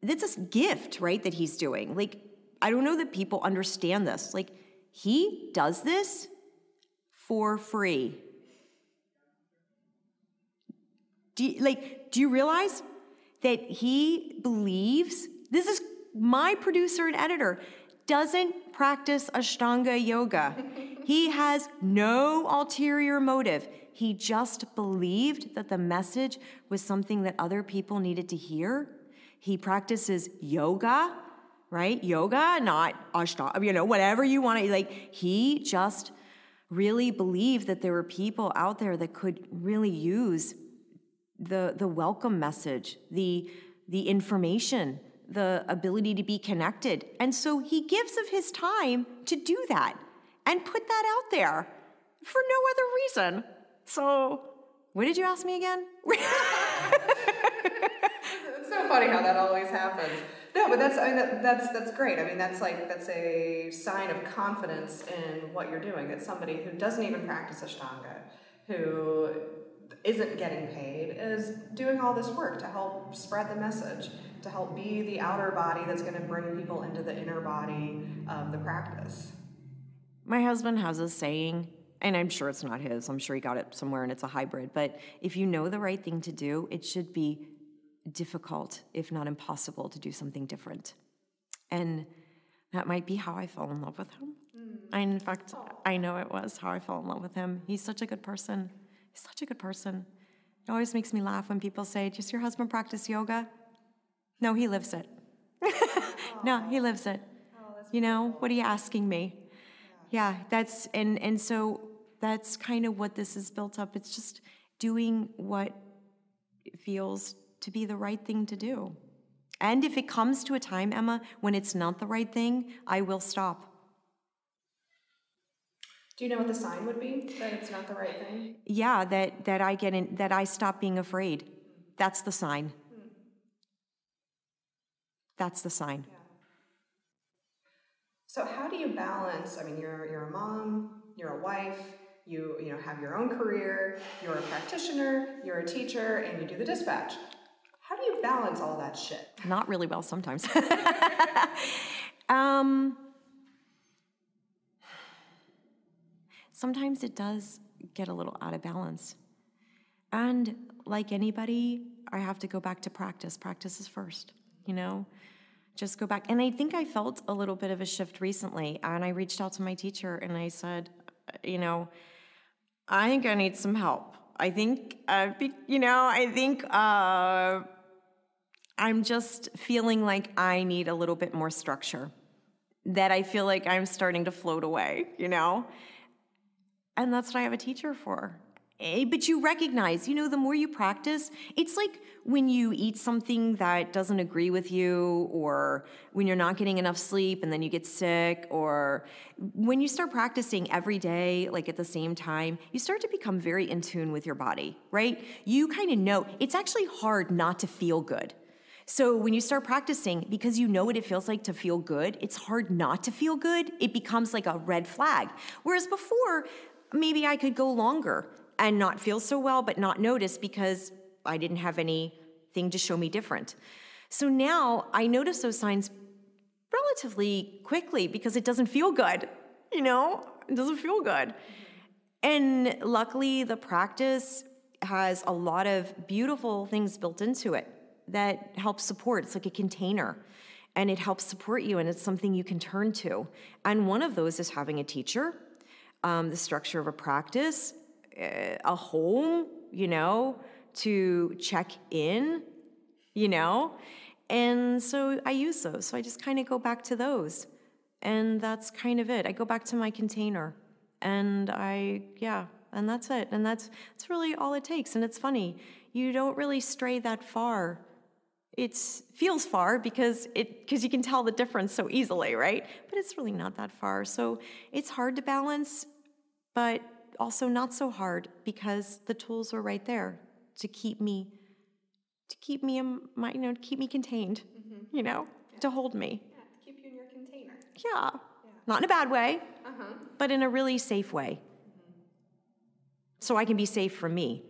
it's a gift, right, that he's doing. Like, I don't know that people understand this. Like, he does this for free. Do you, like, do you realize that he believes this is my producer and editor doesn't practice Ashtanga yoga. he has no ulterior motive. He just believed that the message was something that other people needed to hear. He practices yoga, right? Yoga, not ashtanga, you know, whatever you want to, like, he just really believed that there were people out there that could really use the, the welcome message, the, the information, the ability to be connected. And so he gives of his time to do that and put that out there for no other reason. So, what did you ask me again? it's so funny how that always happens. No, but that's I mean that, that's that's great. I mean that's like that's a sign of confidence in what you're doing. That somebody who doesn't even practice Ashtanga, who isn't getting paid, is doing all this work to help spread the message, to help be the outer body that's going to bring people into the inner body of the practice. My husband has a saying, and I'm sure it's not his. I'm sure he got it somewhere and it's a hybrid. But if you know the right thing to do, it should be difficult, if not impossible, to do something different. And that might be how I fell in love with him. Mm. in fact, Aww. I know it was how I fell in love with him. He's such a good person. He's such a good person. It always makes me laugh when people say, Does your husband practice yoga? No, he lives it. no, he lives it. You know, what are you asking me? Yeah, that's, and, and so that's kind of what this is built up. It's just doing what feels to be the right thing to do. And if it comes to a time, Emma, when it's not the right thing, I will stop. Do you know what the sign would be that it's not the right thing? Yeah, that that I get in that I stop being afraid. That's the sign. Hmm. That's the sign. Yeah. So how do you balance? I mean, you're you're a mom, you're a wife, you you know have your own career, you're a practitioner, you're a teacher, and you do the dispatch. How do you balance all that shit? Not really well sometimes. um, sometimes it does get a little out of balance. And like anybody, I have to go back to practice. Practice is first, you know? Just go back. And I think I felt a little bit of a shift recently. And I reached out to my teacher and I said, you know, I think I need some help. I think, uh, you know, I think uh, I'm just feeling like I need a little bit more structure, that I feel like I'm starting to float away, you know? And that's what I have a teacher for. Eh, but you recognize, you know, the more you practice, it's like when you eat something that doesn't agree with you, or when you're not getting enough sleep and then you get sick, or when you start practicing every day, like at the same time, you start to become very in tune with your body, right? You kind of know it's actually hard not to feel good. So when you start practicing, because you know what it feels like to feel good, it's hard not to feel good. It becomes like a red flag. Whereas before, maybe I could go longer and not feel so well, but not notice because I didn't have anything to show me different. So now I notice those signs relatively quickly because it doesn't feel good. You know, it doesn't feel good. And luckily, the practice has a lot of beautiful things built into it that helps support. It's like a container and it helps support you and it's something you can turn to. And one of those is having a teacher, um, the structure of a practice, eh, a home, you know, to check in, you know. And so I use those. So I just kind of go back to those. And that's kind of it. I go back to my container and I, yeah, and that's it. And that's, that's really all it takes. And it's funny, you don't really stray that far it feels far because it because you can tell the difference so easily, right? But it's really not that far. So it's hard to balance, but also not so hard because the tools are right there to keep me to keep me in my you know to keep me contained, mm-hmm. you know, yeah. to hold me. Yeah, to keep you in your container. Yeah. yeah. Not in a bad way, uh-huh. but in a really safe way. Mm-hmm. So I can be safe from me.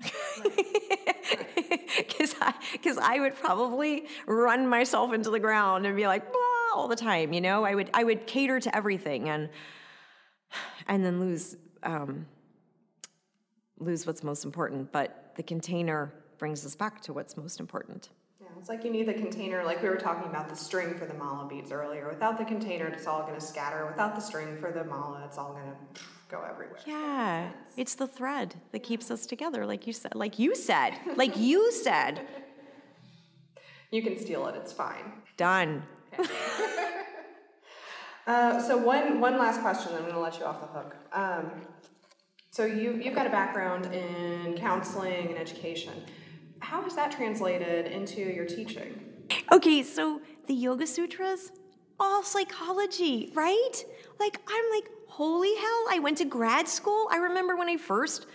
Right because I, cause I would probably run myself into the ground and be like, all the time, you know? I would, I would cater to everything and, and then lose, um, lose what's most important. But the container brings us back to what's most important. Yeah, it's like you need the container, like we were talking about the string for the mala beads earlier. Without the container, it's all going to scatter. Without the string for the mala, it's all going to go everywhere. Yeah, it's the thread that keeps us together, like you said. Like you said. like you said. You can steal it, it's fine. Done. Uh, so one one last question, I'm going to let you off the hook. Um, so you you've got a background in counseling and education. How has that translated into your teaching? Okay, so the Yoga Sutras, all psychology, right? Like I'm like, holy hell! I went to grad school. I remember when I first,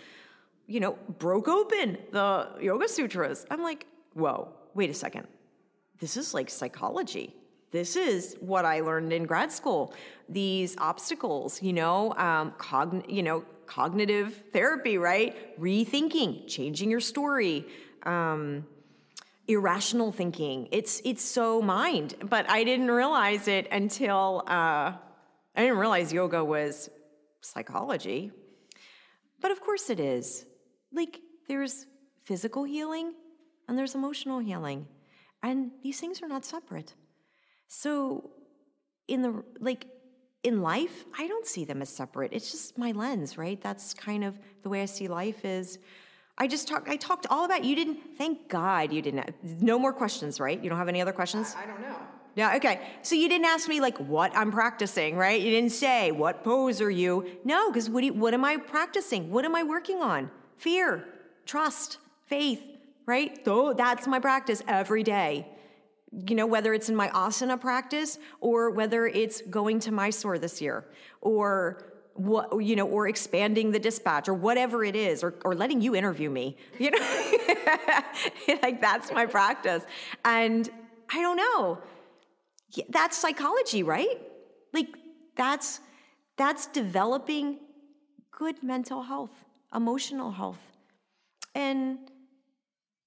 you know, broke open the Yoga Sutras. I'm like, whoa, wait a second. This is like psychology this is what I learned in grad school. These obstacles, you know, um, cogn- you know, cognitive therapy, right? Rethinking, changing your story, um, irrational thinking. It's it's so mind, but I didn't realize it until uh, I didn't realize yoga was psychology. But of course it is. Like there's physical healing and there's emotional healing, and these things are not separate. So in the like in life, I don't see them as separate. It's just my lens, right? That's kind of the way I see life is I just talked I talked all about you didn't thank God you didn't no more questions, right? You don't have any other questions? I, I don't know. Yeah, okay. So you didn't ask me like what I'm practicing, right? You didn't say what pose are you? No, because what, what am I practicing? What am I working on? Fear, trust, faith, right? So that's my practice every day you know, whether it's in my asana practice or whether it's going to Mysore this year or what, you know, or expanding the dispatch or whatever it is, or, or letting you interview me, you know, like that's my practice. And I don't know, that's psychology, right? Like that's, that's developing good mental health, emotional health. And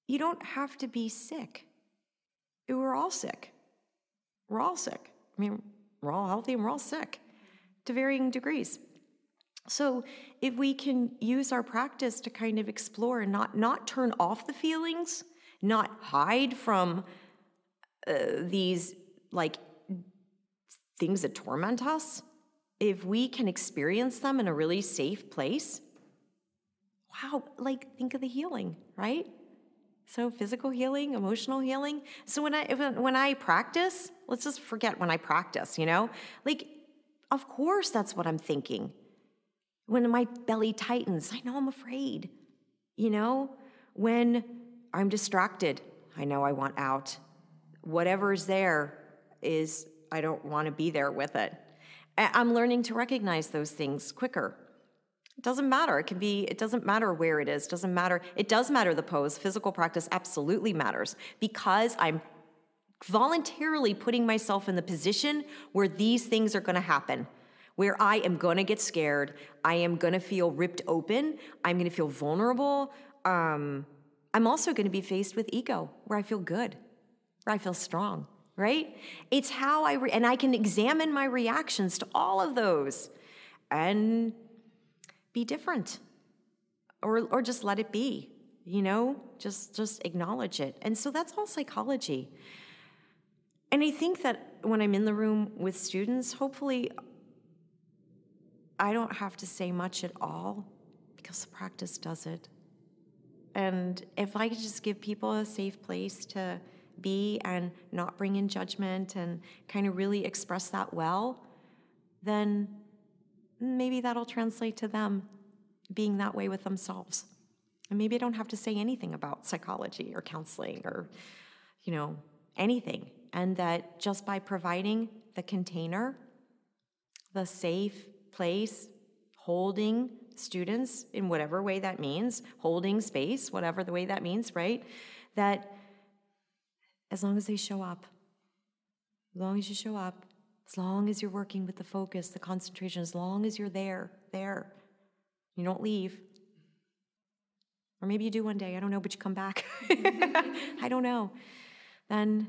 you don't have to be sick we're all sick. We're all sick. I mean, we're all healthy and we're all sick to varying degrees. So if we can use our practice to kind of explore and not not turn off the feelings, not hide from uh, these like things that torment us, if we can experience them in a really safe place, wow, like think of the healing, right? So physical healing, emotional healing. So when I when I practice, let's just forget when I practice, you know? Like of course that's what I'm thinking. When my belly tightens, I know I'm afraid. You know? When I'm distracted, I know I want out. Whatever's there is I don't want to be there with it. I'm learning to recognize those things quicker. It doesn't matter. It can be, it doesn't matter where it is, it doesn't matter. It does matter the pose. Physical practice absolutely matters because I'm voluntarily putting myself in the position where these things are going to happen. Where I am going to get scared, I am going to feel ripped open, I'm going to feel vulnerable. Um, I'm also going to be faced with ego, where I feel good, where I feel strong, right? It's how I, re- and I can examine my reactions to all of those and be different or or just let it be you know just just acknowledge it. And so that's all psychology. And i think that when i'm in the room with students hopefully i don't have to say much at all because the practice does it. And if i could just give people a safe place to be and not bring in judgment and kind of really express that well then maybe that'll translate to them being that way with themselves. And maybe I don't have to say anything about psychology or counseling or, you know, anything. And that just by providing the container, the safe place, holding students in whatever way that means, holding space, whatever the way that means, right? That as long as they show up, as long as you show up, as long as you're working with the focus, the concentration, as long as you're there, there, you don't leave. Or maybe you do one day, I don't know, but you come back. I don't know. Then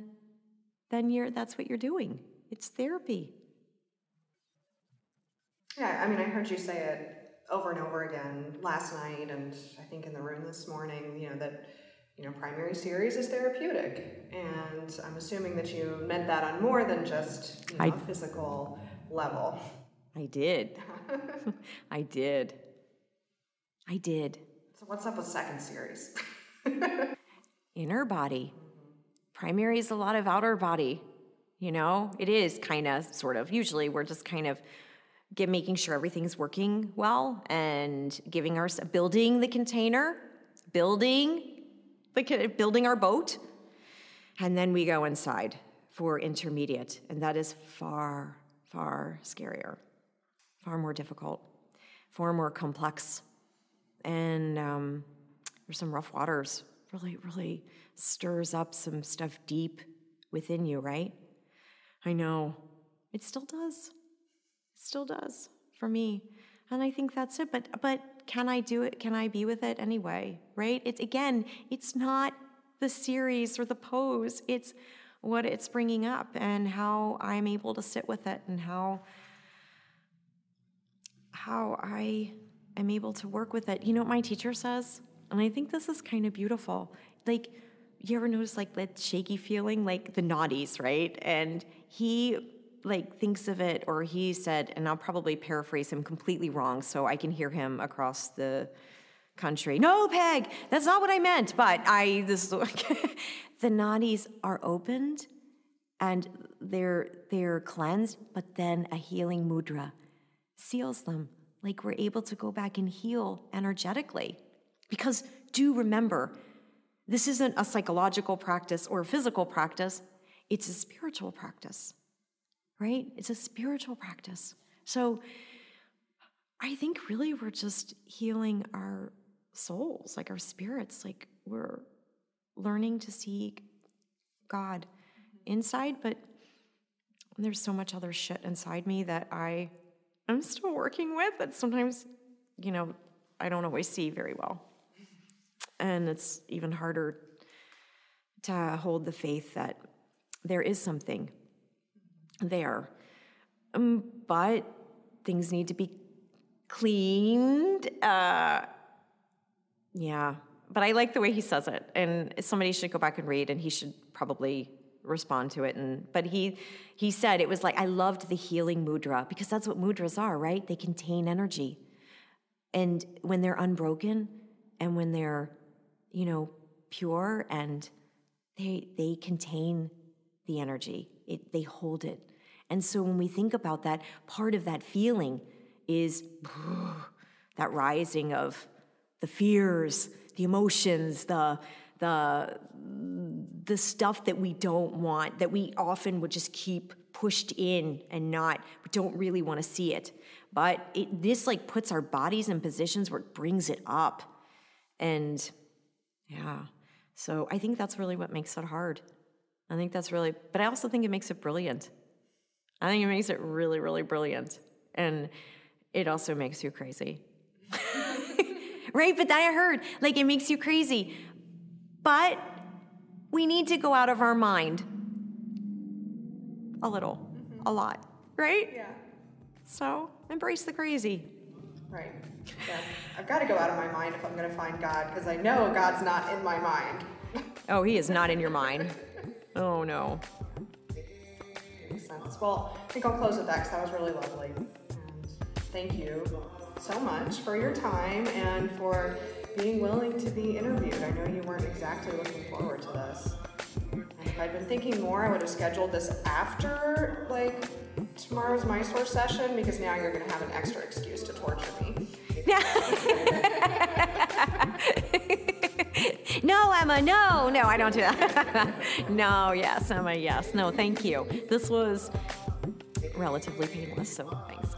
then you're that's what you're doing. It's therapy. Yeah, I mean I heard you say it over and over again last night and I think in the room this morning, you know, that you know, primary series is therapeutic. And I'm assuming that you meant that on more than just you know, I, a physical level. I did. I did. I did. So, what's up with second series? Inner body. primary is a lot of outer body. You know, it is kind of, sort of. Usually, we're just kind of get making sure everything's working well and giving our building the container, building the building our boat, and then we go inside for intermediate, and that is far, far scarier, far more difficult, far more complex, and um, there's some rough waters. Really, really stirs up some stuff deep within you, right? I know it still does. It still does for me. And I think that's it. But but can I do it? Can I be with it anyway? Right? It's again, it's not the series or the pose. It's what it's bringing up and how I'm able to sit with it and how how I am able to work with it. You know what my teacher says? And I think this is kind of beautiful. Like you ever notice like that shaky feeling like the nadis, right? And he like thinks of it or he said and I'll probably paraphrase him completely wrong so I can hear him across the country. No, Peg, that's not what I meant. But I this the nadis are opened and they're they're cleansed, but then a healing mudra seals them. Like we're able to go back and heal energetically. Because do remember, this isn't a psychological practice or a physical practice, it's a spiritual practice. Right? It's a spiritual practice. So I think really we're just healing our souls, like our spirits, like we're learning to see God mm-hmm. inside, but there's so much other shit inside me that I am still working with that sometimes, you know, I don't always see very well. Mm-hmm. And it's even harder to hold the faith that there is something there. Um, but things need to be cleaned. Uh, yeah, but I like the way he says it, and somebody should go back and read, and he should probably respond to it. And but he he said it was like I loved the healing mudra because that's what mudras are, right? They contain energy, and when they're unbroken, and when they're you know pure, and they they contain the energy. It, they hold it, and so when we think about that, part of that feeling is that rising of the fears, the emotions, the the the stuff that we don't want, that we often would just keep pushed in and not we don't really want to see it. But it, this like puts our bodies in positions where it brings it up. And yeah. So I think that's really what makes it hard. I think that's really but I also think it makes it brilliant. I think it makes it really, really brilliant. And it also makes you crazy right? But that I heard like it makes you crazy. But we need to go out of our mind a little, mm-hmm. a lot, right? Yeah. So embrace the crazy. Right. Yeah. I've got to go out of my mind if I'm going to find God because I know God's not in my mind. oh, He is not in your mind. Oh, no. Makes sense. Well, I think I'll close with that because that was really lovely. And thank you so much for your time and for being willing to be interviewed. I know you weren't exactly looking forward to this. And if I'd been thinking more, I would have scheduled this after like tomorrow's Mysore session because now you're going to have an extra excuse to torture me. no, Emma, no, no, I don't do that. no, yes, Emma, yes. No, thank you. This was relatively painless, so thanks.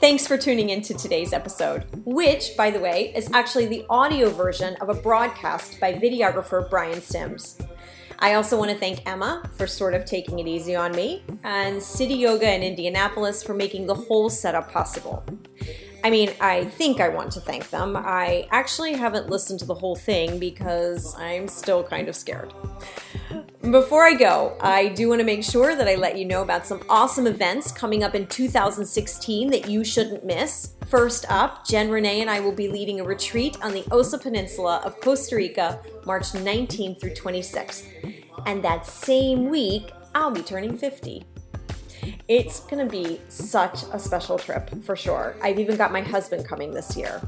Thanks for tuning into today's episode, which, by the way, is actually the audio version of a broadcast by videographer Brian Sims. I also want to thank Emma for sort of taking it easy on me, and City Yoga in Indianapolis for making the whole setup possible. I mean, I think I want to thank them. I actually haven't listened to the whole thing because I'm still kind of scared. Before I go, I do want to make sure that I let you know about some awesome events coming up in 2016 that you shouldn't miss. First up, Jen Renee and I will be leading a retreat on the Osa Peninsula of Costa Rica, March 19th through 26th. And that same week, I'll be turning 50. It's gonna be such a special trip for sure. I've even got my husband coming this year.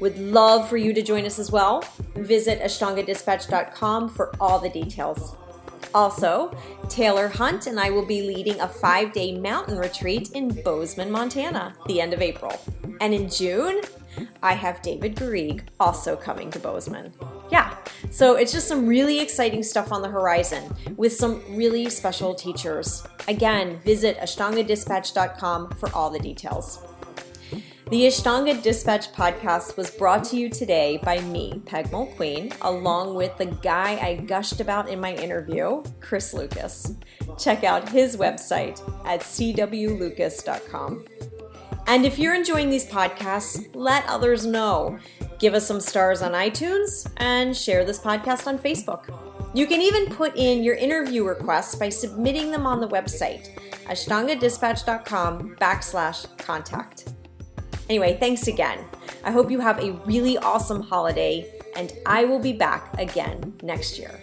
Would love for you to join us as well. Visit ashtangadispatch.com for all the details. Also, Taylor Hunt and I will be leading a five day mountain retreat in Bozeman, Montana, the end of April. And in June, I have David Garrigues also coming to Bozeman. Yeah, so it's just some really exciting stuff on the horizon with some really special teachers. Again, visit ashtangadispatch.com for all the details. The Ashtanga Dispatch podcast was brought to you today by me, Peg Mulqueen, along with the guy I gushed about in my interview, Chris Lucas. Check out his website at cwlucas.com. And if you're enjoying these podcasts, let others know. Give us some stars on iTunes and share this podcast on Facebook. You can even put in your interview requests by submitting them on the website, ashtangadispatch.com backslash contact. Anyway, thanks again. I hope you have a really awesome holiday, and I will be back again next year.